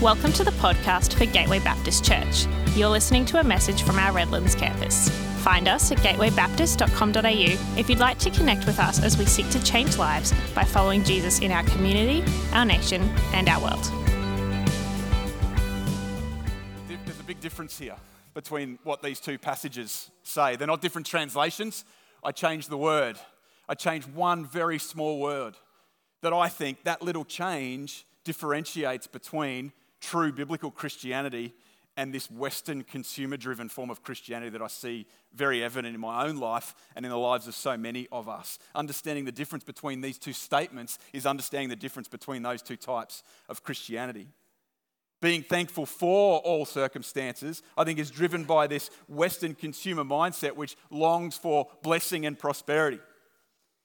Welcome to the podcast for Gateway Baptist Church. You're listening to a message from our Redlands campus. Find us at gatewaybaptist.com.au if you'd like to connect with us as we seek to change lives by following Jesus in our community, our nation, and our world. There's a big difference here between what these two passages say. They're not different translations. I changed the word. I changed one very small word that I think that little change differentiates between true biblical Christianity and this Western consumer driven form of Christianity that I see very evident in my own life and in the lives of so many of us. Understanding the difference between these two statements is understanding the difference between those two types of Christianity. Being thankful for all circumstances, I think, is driven by this Western consumer mindset which longs for blessing and prosperity.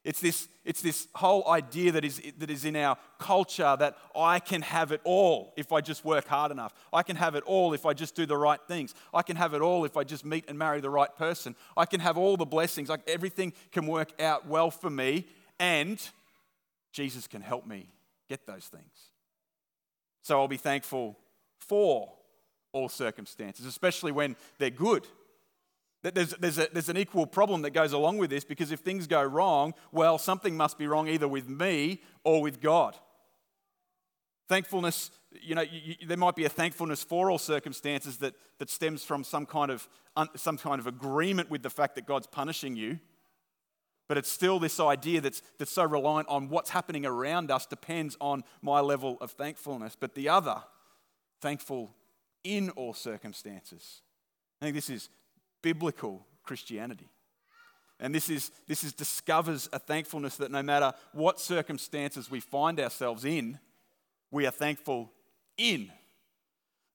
It's this, it's this whole idea that is, that is in our culture that I can have it all if I just work hard enough. I can have it all if I just do the right things. I can have it all if I just meet and marry the right person. I can have all the blessings. Like everything can work out well for me, and Jesus can help me get those things. So I'll be thankful for all circumstances, especially when they're good there's, there's, a, there's an equal problem that goes along with this because if things go wrong, well, something must be wrong either with me or with God. Thankfulness, you know, you, you, there might be a thankfulness for all circumstances that, that stems from some kind, of, some kind of agreement with the fact that God's punishing you. But it's still this idea that's, that's so reliant on what's happening around us depends on my level of thankfulness. But the other, thankful in all circumstances. I think this is biblical Christianity. And this is, this is discovers a thankfulness that no matter what circumstances we find ourselves in, we are thankful in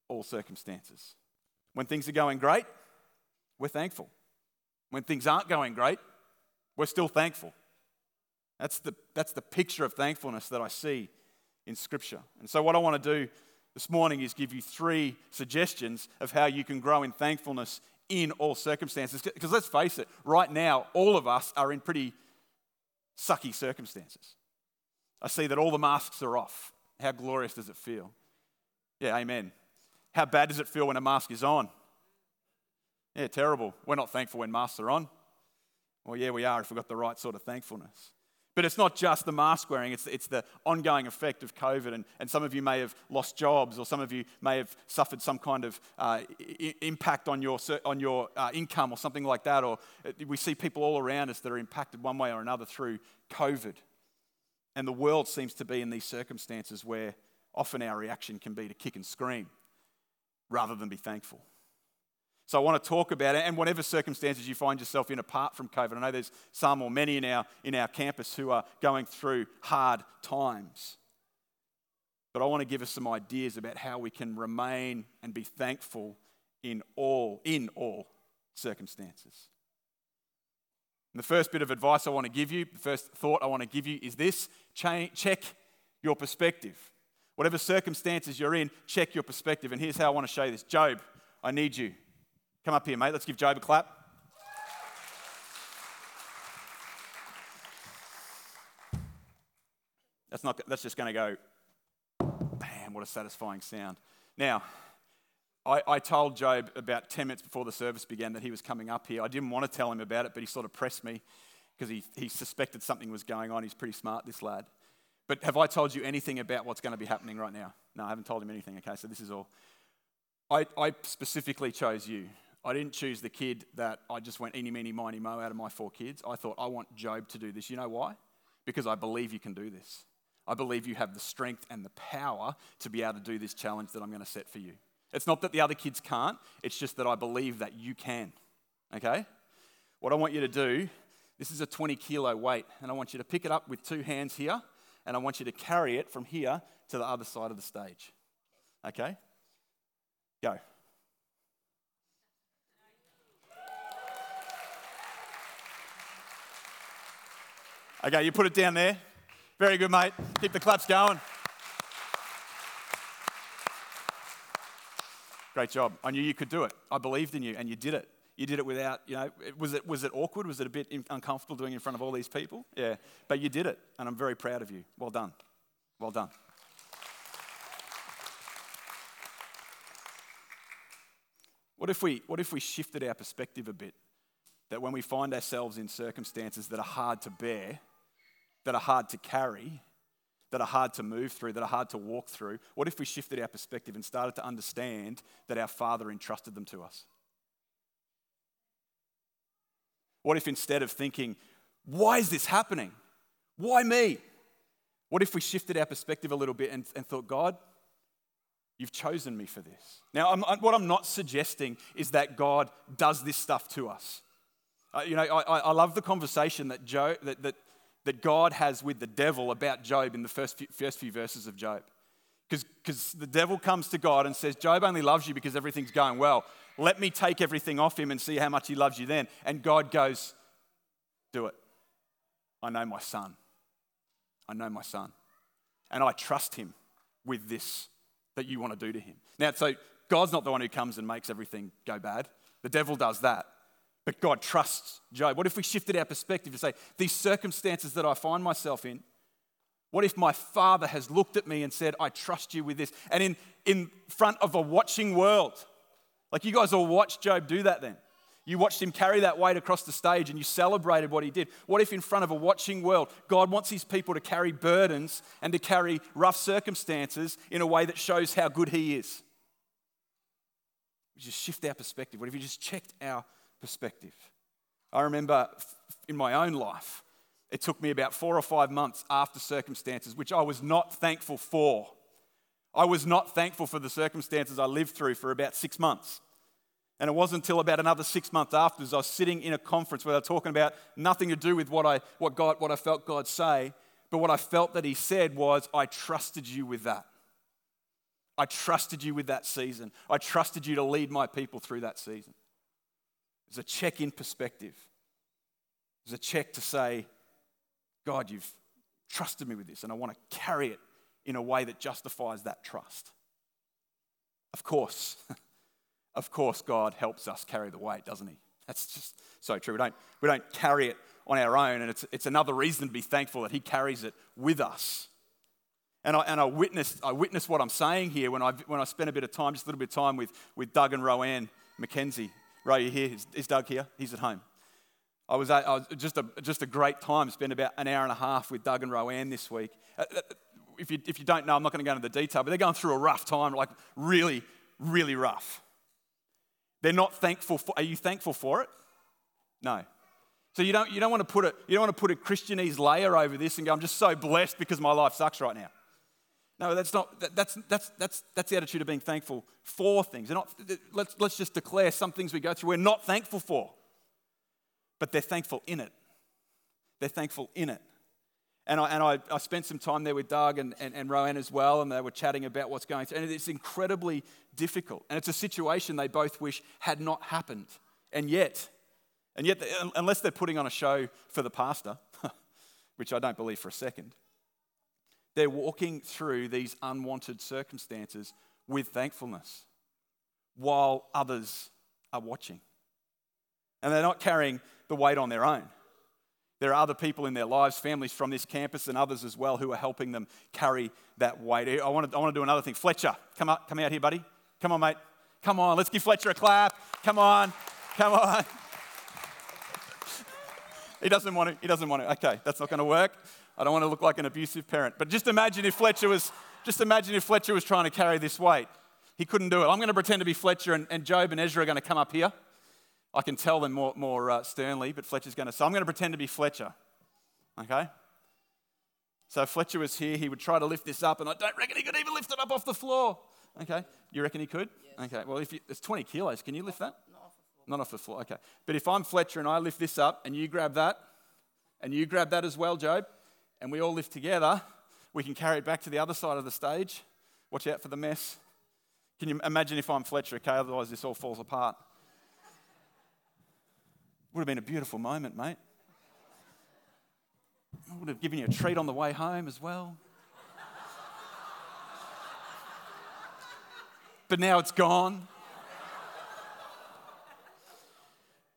all circumstances. When things are going great, we're thankful. When things aren't going great, we're still thankful. That's the, that's the picture of thankfulness that I see in Scripture. And so, what I want to do this morning is give you three suggestions of how you can grow in thankfulness in all circumstances. Because let's face it, right now, all of us are in pretty sucky circumstances. I see that all the masks are off. How glorious does it feel? Yeah, amen. How bad does it feel when a mask is on? Yeah, terrible. We're not thankful when masks are on. Well, yeah, we are if we've got the right sort of thankfulness. But it's not just the mask wearing, it's, it's the ongoing effect of COVID. And, and some of you may have lost jobs, or some of you may have suffered some kind of uh, I- impact on your, on your uh, income, or something like that. Or uh, we see people all around us that are impacted one way or another through COVID. And the world seems to be in these circumstances where often our reaction can be to kick and scream rather than be thankful. So I want to talk about it, and whatever circumstances you find yourself in apart from COVID. I know there's some or many in our, in our campus who are going through hard times. But I want to give us some ideas about how we can remain and be thankful in all, in all circumstances. And the first bit of advice I want to give you, the first thought I want to give you is this check your perspective. Whatever circumstances you're in, check your perspective. And here's how I want to show you this Job, I need you. Come up here, mate. Let's give Job a clap. That's, not, that's just going to go, bam, what a satisfying sound. Now, I, I, told Job about 10 minutes before the service began that he was coming up here. I didn't want to tell him about it, but he sort of pressed me because he, he suspected something was going on. He's pretty smart, this lad. But have I told you anything about what's going to be happening right now? No, I haven't told him anything. Okay, so this is all. I, I specifically chose you I didn't choose the kid that I just went eeny, meeny, miny, mo out of my four kids. I thought, I want Job to do this. You know why? Because I believe you can do this. I believe you have the strength and the power to be able to do this challenge that I'm going to set for you. It's not that the other kids can't, it's just that I believe that you can. Okay? What I want you to do, this is a 20 kilo weight, and I want you to pick it up with two hands here, and I want you to carry it from here to the other side of the stage. Okay? Go. Okay, you put it down there. Very good, mate. Keep the claps going. Great job. I knew you could do it. I believed in you, and you did it. You did it without, you know, was it, was it awkward? Was it a bit uncomfortable doing it in front of all these people? Yeah, but you did it, and I'm very proud of you. Well done. Well done. What if we, what if we shifted our perspective a bit? That when we find ourselves in circumstances that are hard to bear, that are hard to carry, that are hard to move through, that are hard to walk through, what if we shifted our perspective and started to understand that our Father entrusted them to us? What if instead of thinking, why is this happening? Why me? What if we shifted our perspective a little bit and, and thought, God, you've chosen me for this? Now, I'm, what I'm not suggesting is that God does this stuff to us. Uh, you know, I, I, love the conversation that, Joe, that, that, that God has with the devil about Job in the first few, first few verses of Job. Because the devil comes to God and says, Job only loves you because everything's going well. Let me take everything off him and see how much he loves you then. And God goes, Do it. I know my son. I know my son. And I trust him with this that you want to do to him. Now, so God's not the one who comes and makes everything go bad. The devil does that. But God trusts Job. What if we shifted our perspective to say, these circumstances that I find myself in, what if my father has looked at me and said, I trust you with this? And in, in front of a watching world, like you guys all watched Job do that then. You watched him carry that weight across the stage and you celebrated what he did. What if, in front of a watching world, God wants his people to carry burdens and to carry rough circumstances in a way that shows how good he is? We just shift our perspective. What if we just checked our perspective? I remember in my own life, it took me about four or five months after circumstances, which I was not thankful for. I was not thankful for the circumstances I lived through for about six months. And it wasn't until about another six months afterwards, I was sitting in a conference where they were talking about nothing to do with what I, what God, what I felt God say, but what I felt that He said was, I trusted you with that. I trusted you with that season. I trusted you to lead my people through that season. It's a check in perspective. It's a check to say, God, you've trusted me with this, and I want to carry it in a way that justifies that trust. Of course. of course, God helps us carry the weight, doesn't He? That's just so true. We don't, we don't carry it on our own, and it's, it's another reason to be thankful that He carries it with us. And I, and I, witnessed, I witnessed what I'm saying here when I, when I spent a bit of time, just a little bit of time with, with Doug and Roanne McKenzie. Ray, you here? Is, Doug here? He's at home. I was, I was just, a, just a great time. Spent about an hour and a half with Doug and Roanne this week. Uh, uh, if you, if you don't know, I'm not going to go into the detail, but they're going through a rough time, like really, really rough. They're not thankful for. Are you thankful for it? No. So you don't, you don't want to put a, you don't want to put a Christianese layer over this and go, I'm just so blessed because my life sucks right now. No, that's not, that, that's, that's, that's, that's the attitude of being thankful for things. Not, let's, let's just declare some things we go through we're not thankful for, but they're thankful in it. They're thankful in it. And, I, and I, I spent some time there with Doug and, and, and Rowan as well, and they were chatting about what's going through. And it's incredibly difficult. And it's a situation they both wish had not happened. And yet, and yet, unless they're putting on a show for the pastor, which I don't believe for a second, they're walking through these unwanted circumstances with thankfulness while others are watching. And they're not carrying the weight on their own. There are other people in their lives, families from this campus and others as well, who are helping them carry that weight. I want to, I want to do another thing. Fletcher, come, up, come out here, buddy. Come on, mate. Come on, let's give Fletcher a clap. Come on, come on. he doesn't want to, he doesn't want to. Okay, that's not going to work. I don't want to look like an abusive parent. But just imagine if Fletcher was, just imagine if Fletcher was trying to carry this weight. He couldn't do it. I'm going to pretend to be Fletcher and, and Job and Ezra are going to come up here. I can tell them more, more uh, sternly, but Fletcher's going to. So I'm going to pretend to be Fletcher. Okay? So if Fletcher was here, he would try to lift this up, and I don't reckon he could even lift it up off the floor. Okay? You reckon he could? Yes. Okay. Well, if you, it's 20 kilos, can you lift that? Not off the floor. Not off the floor. Okay. But if I'm Fletcher and I lift this up, and you grab that, and you grab that as well, Job, and we all lift together, we can carry it back to the other side of the stage. Watch out for the mess. Can you imagine if I'm Fletcher? Okay, otherwise this all falls apart. Would have been a beautiful moment, mate. I would have given you a treat on the way home as well. but now it's gone.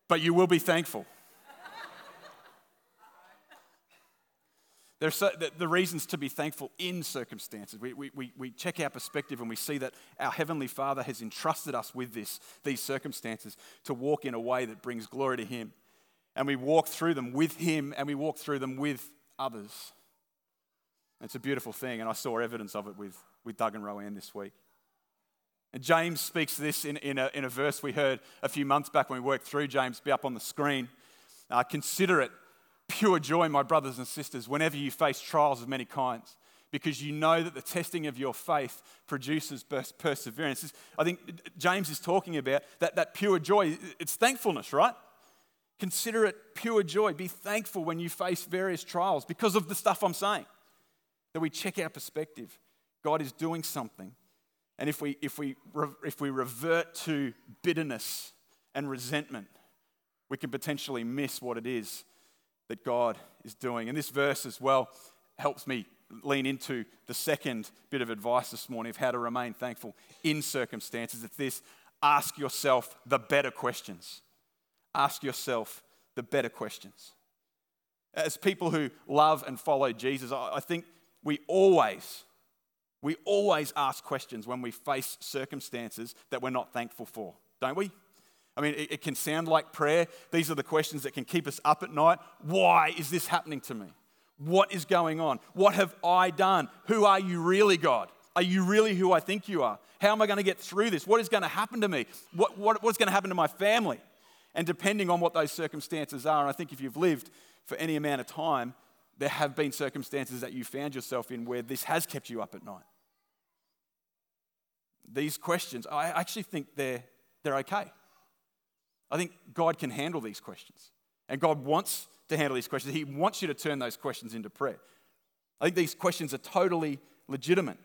But you will be thankful. There's so, the, the, reasons to be thankful in circumstances. We, we, we, check our perspective and we see that our Heavenly Father has entrusted us with this, these circumstances to walk in a way that brings glory to Him. And we walk through them with Him and we walk through them with others. It's a beautiful thing, and I saw evidence of it with, with Doug and Rowan this week. And James speaks this in, in, a, in a verse we heard a few months back when we worked through James, be up on the screen. Uh, consider it pure joy, my brothers and sisters, whenever you face trials of many kinds, because you know that the testing of your faith produces perseverance. I think uh, James is talking about that, that pure joy. It's thankfulness, right? Consider it pure joy. Be thankful when you face various trials because of the stuff I'm saying. That we check our perspective. God is doing something. And if we, if we, if we revert to bitterness and resentment, we can potentially miss what it is that God is doing. And this verse as well helps me lean into the second bit of advice this morning of how to remain thankful in circumstances. It's this ask yourself the better questions. Ask yourself the better questions. As people who love and follow Jesus, I think we always, we always ask questions when we face circumstances that we're not thankful for, don't we? I mean, it, it, can sound like prayer. These are the questions that can keep us up at night. Why is this happening to me? What is going on? What have I done? Who are you really, God? Are you really who I think you are? How am I going to get through this? What is going to happen to me? What, what, what's going to happen to my family? And depending on what those circumstances are, and I think if you've lived for any amount of time, there have been circumstances that you found yourself in where this has kept you up at night. These questions, I actually think they're, they're okay. I think God can handle these questions. And God wants to handle these questions. He wants you to turn those questions into prayer. I think these questions are totally legitimate.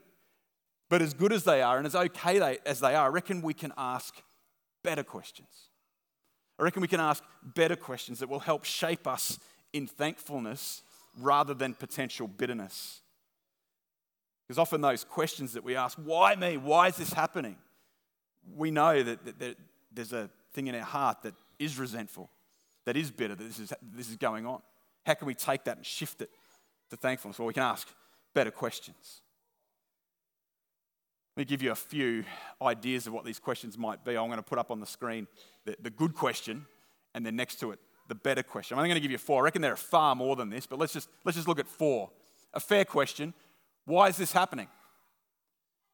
But as good as they are and as okay as they are, I reckon we can ask better questions. I reckon we can ask better questions that will help shape us in thankfulness rather than potential bitterness. Because often those questions that we ask, why me? Why is this happening? We know that, that there's a thing in our heart that is resentful, that is bitter, that this is, this is going on? How can we take that and shift it to thankfulness? Well, we can ask better questions. Let me give you a few ideas of what these questions might be. I'm going to put up on the screen the, the good question and then next to it, the better question. I'm only going to give you four. I reckon there are far more than this, but let's just, let's just look at four. A fair question why is this happening?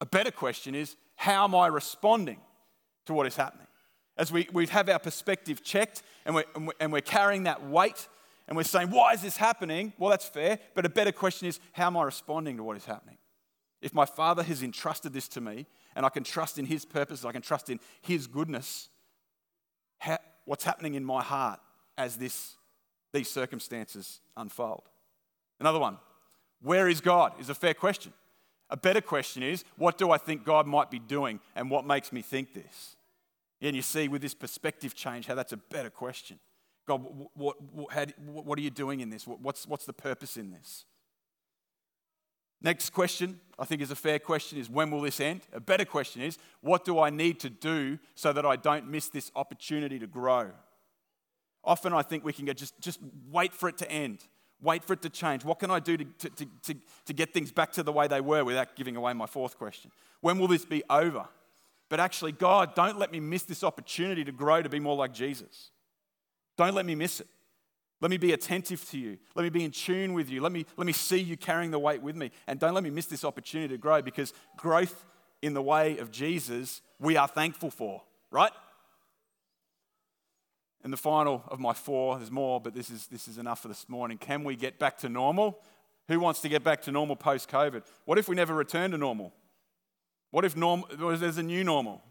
A better question is how am I responding to what is happening? As we, we have our perspective checked and we're, and we're carrying that weight and we're saying, why is this happening? Well, that's fair. But a better question is, how am I responding to what is happening? If my Father has entrusted this to me and I can trust in His purpose, I can trust in His goodness, how, what's happening in my heart as this, these circumstances unfold? Another one, where is God? Is a fair question. A better question is, what do I think God might be doing and what makes me think this? And you see with this perspective change how that's a better question. God, what, what, how, what are you doing in this? What's, what's the purpose in this? Next question, I think is a fair question, is when will this end? A better question is, what do I need to do so that I don't miss this opportunity to grow? Often I think we can go just, just wait for it to end, wait for it to change. What can I do to, to, to, to get things back to the way they were without giving away my fourth question? When will this be over? But actually, God, don't let me miss this opportunity to grow to be more like Jesus. Don't let me miss it. Let me be attentive to you. Let me be in tune with you. Let me, let me see you carrying the weight with me. And don't let me miss this opportunity to grow because growth in the way of Jesus, we are thankful for, right? And the final of my four, there's more, but this is, this is enough for this morning. Can we get back to normal? Who wants to get back to normal post COVID? What if we never return to normal? What if norm, there's a new normal?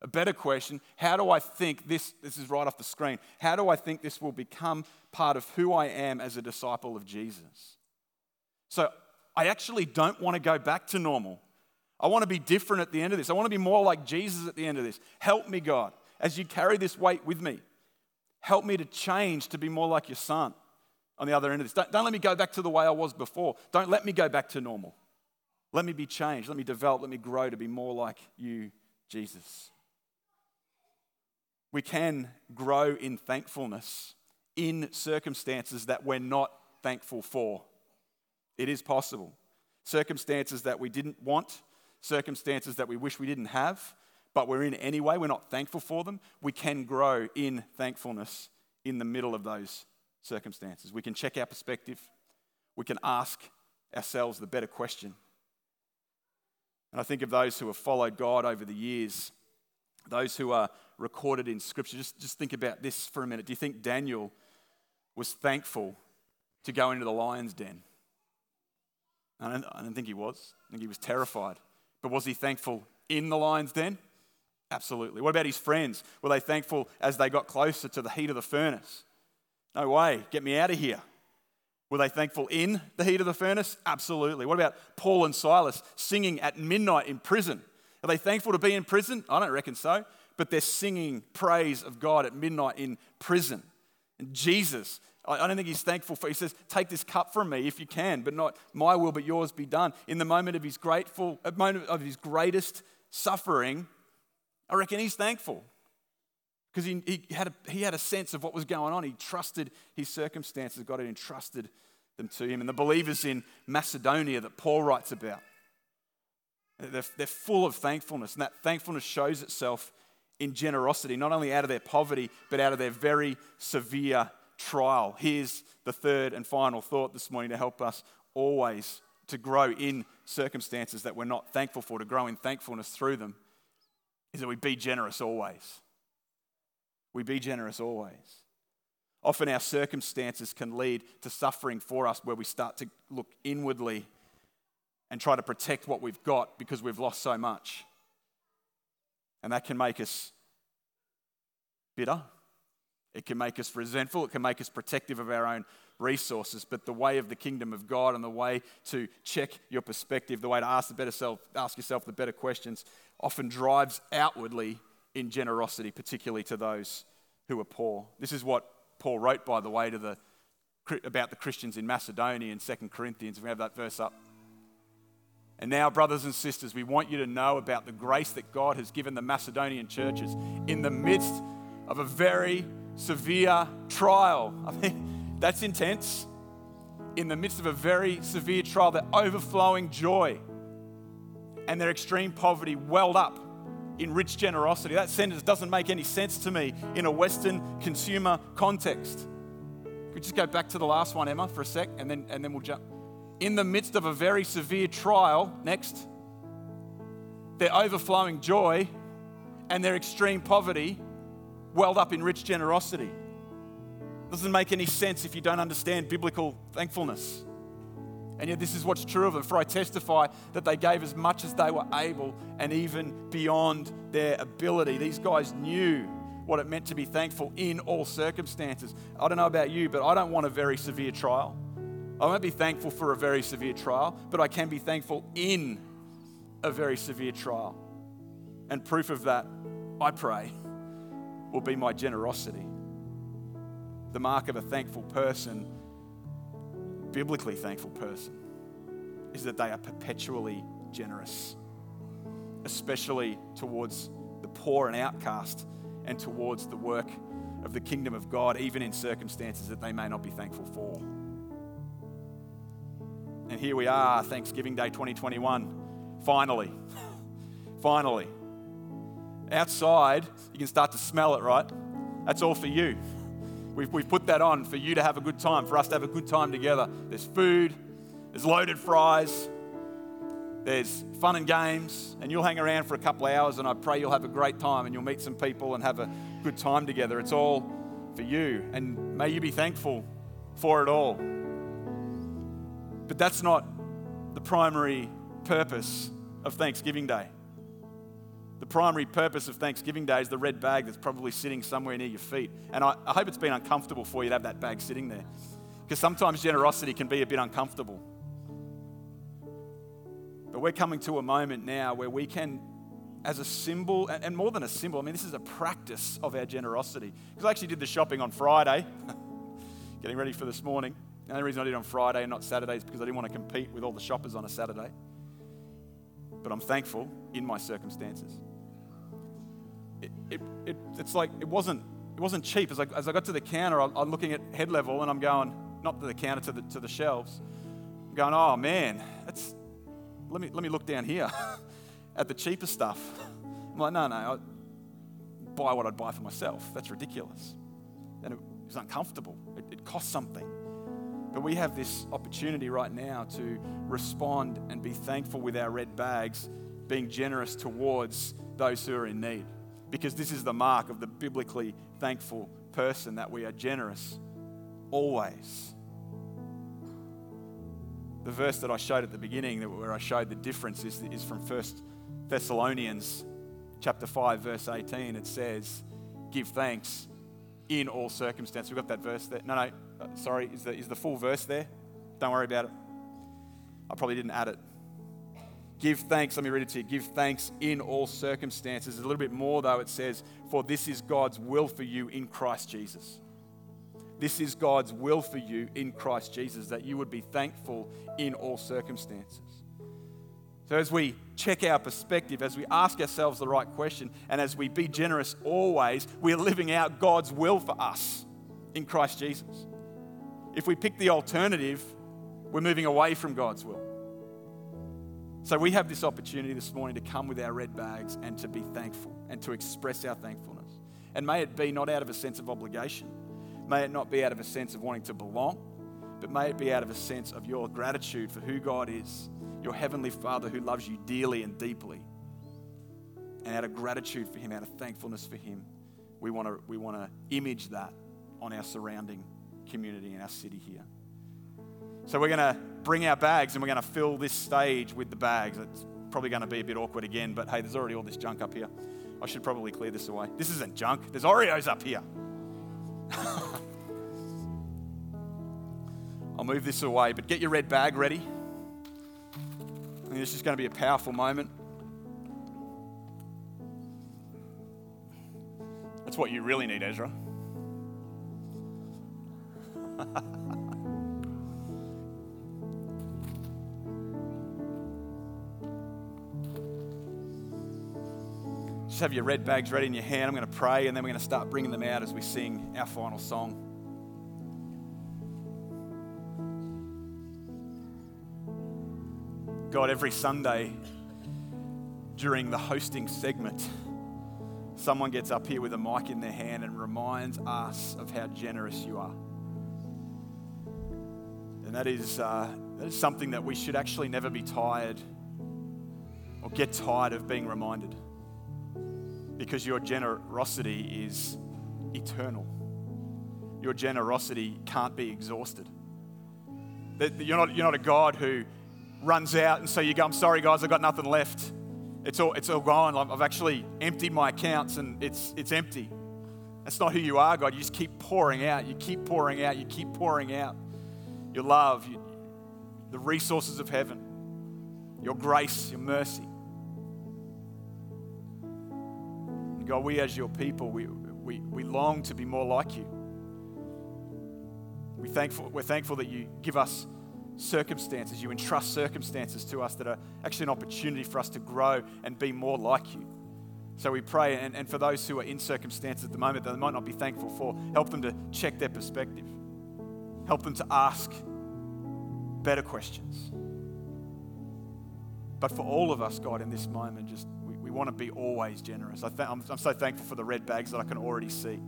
A better question how do I think this, this is right off the screen, how do I think this will become part of who I am as a disciple of Jesus? So I actually don't want to go back to normal. I want to be different at the end of this. I want to be more like Jesus at the end of this. Help me, God, as you carry this weight with me. Help me to change to be more like your son on the other end of this. Don't, don't let me go back to the way I was before. Don't let me go back to normal. Let me be changed. Let me develop. Let me grow to be more like you, Jesus. We can grow in thankfulness in circumstances that we're not thankful for. It is possible. Circumstances that we didn't want, circumstances that we wish we didn't have, but we're in anyway, we're not thankful for them. We can grow in thankfulness in the middle of those circumstances. We can check our perspective, we can ask ourselves the better question. And I think of those who have followed God over the years, those who are recorded in Scripture. Just, just think about this for a minute. Do you think Daniel was thankful to go into the lion's den? I don't, I don't think he was. I think he was terrified. But was he thankful in the lion's den? Absolutely. What about his friends? Were they thankful as they got closer to the heat of the furnace? No way, get me out of here. Were they thankful in the heat of the furnace? Absolutely. What about Paul and Silas singing at midnight in prison? Are they thankful to be in prison? I don't reckon so. But they're singing praise of God at midnight in prison. And Jesus, I don't think he's thankful for. He says, "Take this cup from me if you can, but not my will, but yours be done." In the moment of his grateful, uh, moment of his greatest suffering, I reckon he's thankful because he, he, had a, he had a sense of what was going on. He trusted his circumstances. God had entrusted them to him. And the believers in Macedonia that Paul writes about, they're, they're full of thankfulness. And that thankfulness shows itself in generosity, not only out of their poverty, but out of their very severe trial. Here's the third and final thought this morning to help us always to grow in circumstances that we're not thankful for, to grow in thankfulness through them is that we be generous always. We be generous always. Often our circumstances can lead to suffering for us where we start to look inwardly and try to protect what we've got because we've lost so much. And that can make us bitter. It can make us resentful. It can make us protective of our own resources. But the way of the kingdom of God and the way to check your perspective, the way to ask, the better self, ask yourself the better questions, often drives outwardly in generosity, particularly to those who are poor. This is what Paul wrote, by the way, to the, about the Christians in Macedonia in 2 Corinthians. We have that verse up. And now, brothers and sisters, we want you to know about the grace that God has given the Macedonian churches in the midst of a very severe trial. I mean, that's intense. In the midst of a very severe trial, their overflowing joy and their extreme poverty welled up in rich generosity. That sentence doesn't make any sense to me in a Western consumer context. Could we just go back to the last one, Emma, for a sec, and then, and then we'll jump. In the midst of a very severe trial, next, their overflowing joy and their extreme poverty welled up in rich generosity. Doesn't make any sense if you don't understand biblical thankfulness. And yet, this is what's true of them. For I testify that they gave as much as they were able and even beyond their ability. These guys knew what it meant to be thankful in all circumstances. I don't know about you, but I don't want a very severe trial. I won't be thankful for a very severe trial, but I can be thankful in a very severe trial. And proof of that, I pray, will be my generosity. The mark of a thankful person biblically thankful person is that they are perpetually generous, especially towards the poor and outcast and towards the work of the kingdom of God, even in circumstances that they may not be thankful for. And here we are, Thanksgiving Day 2021. Finally, finally. Outside, you can start to smell it, right? That's all for you. We've, we've put that on for you to have a good time, for us to have a good time together. There's food, there's loaded fries, there's fun and games, and you'll hang around for a couple of hours, and I pray you'll have a great time and you'll meet some people and have a good time together. It's all for you, and may you be thankful for it all. But that's not the primary purpose of Thanksgiving Day. The primary purpose of Thanksgiving Day is the red bag that's probably sitting somewhere near your feet. And I, I hope it's been uncomfortable for you to have that bag sitting there. Because sometimes generosity can be a bit uncomfortable. But we're coming to a moment now where we can, as a symbol, and more than a symbol, I mean, this is a practice of our generosity. Because I actually did the shopping on Friday, getting ready for this morning. The only reason I did it on Friday and not Saturday is because I didn't want to compete with all the shoppers on a Saturday. But I'm thankful in my circumstances it, it, it, it's like it wasn't, it wasn't cheap. As I, as I got to the counter, I'm looking at head level and I'm going, not to the counter, to the, to the shelves. I'm going, oh man, that's, let, me, let me look down here at the cheaper stuff. I'm like, no, no, I buy what I'd buy for myself. That's ridiculous. And it was uncomfortable, it, it cost something. But we have this opportunity right now to respond and be thankful with our red bags, being generous towards those who are in need. Because this is the mark of the biblically thankful person that we are generous always. The verse that I showed at the beginning, where I showed the difference, is, from 1 Thessalonians chapter 5, verse 18. It says, Give thanks in all circumstances. We've got that verse there. No, no, uh, sorry, is the, is the full verse there? Don't worry about it. I probably didn't add it. Give thanks, let me read it to you. Give thanks in all circumstances. A little bit more, though, it says, For this is God's will for you in Christ Jesus. This is God's will for you in Christ Jesus, that you would be thankful in all circumstances. So, as we check our perspective, as we ask ourselves the right question, and as we be generous always, we are living out God's will for us in Christ Jesus. If we pick the alternative, we're moving away from God's will. So we have this opportunity this morning to come with our red bags and to be thankful and to express our thankfulness. And may it be not out of a sense of obligation, may it not be out of a sense of wanting to belong, but may it be out of a sense of your gratitude for who God is, your heavenly Father who loves you dearly and deeply. And out of gratitude for Him, out of thankfulness for Him, we want to we want to image that on our surrounding community in our city here. So we're going to bring our bags and we're going to fill this stage with the bags. It's probably going to be a bit awkward again, but hey, there's already all this junk up here. I should probably clear this away. This isn't junk, there's Oreos up here. I'll move this away, but get your red bag ready. I mean, this is going to be a powerful moment. That's what you really need, Ezra. Just have your red bags ready in your hand. I'm going to pray, and then we're going to start bringing them out as we sing our final song. God, every Sunday during the hosting segment, someone gets up here with a mic in their hand and reminds us of how generous you are. And that is, uh, that is something that we should actually never be tired or get tired of being reminded because your generosity is eternal. Your generosity can't be exhausted. You're not, you're not a God who runs out and so you go, I'm sorry, guys, I've got nothing left. It's all, it's all gone. I've actually emptied my accounts and it's, it's empty. That's not who you are, God. You just keep pouring out. You keep pouring out. You keep pouring out your love, the resources of heaven, your grace, your mercy. God, we as your people, we, we, we long to be more like you. We thankful, we're thankful that you give us circumstances, you entrust circumstances to us that are actually an opportunity for us to grow and be more like you. So we pray, and, and for those who are in circumstances at the moment that they might not be thankful for, help them to check their perspective. Help them to ask better questions. But for all of us, God, in this moment, just want to be always generous. I am I'm so thankful for the red bags that I can already see.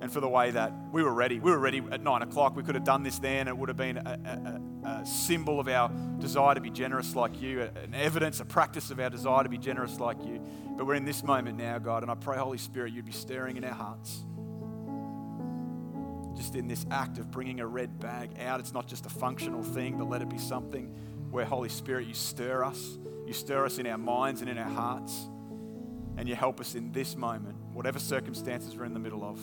And for the way that we were ready. We were ready at nine o'clock. We could have done this then. It would have been a, a, a symbol of our desire to be generous like you, an evidence, a practice of our desire to be generous like you. But we're in this moment now, God, and I pray, Holy Spirit, you'd be stirring in our hearts. Just in this act of bringing a red bag out, it's not just a functional thing, but let it be something where, Holy Spirit, you stir us you stir us in our minds and in our hearts, and you help us in this moment, whatever circumstances we're in the middle of,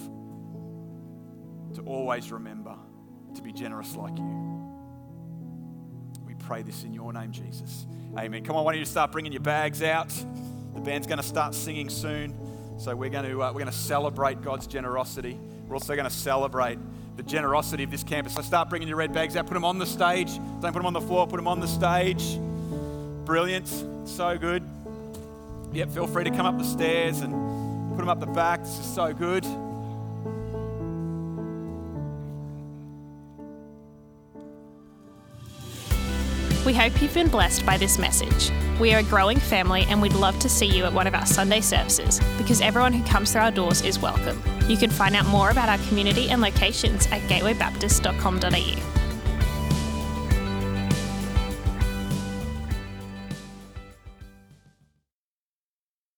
to always remember to be generous like you. We pray this in your name, Jesus. Amen. Come on, why don't you start bringing your bags out? The band's going to start singing soon. So we're going to, uh, we're going to celebrate God's generosity. We're also going to celebrate the generosity of this campus. So start bringing your red bags out. Put them on the stage. Don't put them on the floor. Put them on the stage. Brilliant. So good. Yep, feel free to come up the stairs and put them up the back. This is so good. We hope you've been blessed by this message. We are a growing family and we'd love to see you at one of our Sunday services because everyone who comes through our doors is welcome. You can find out more about our community and locations at gatewaybaptist.com.au.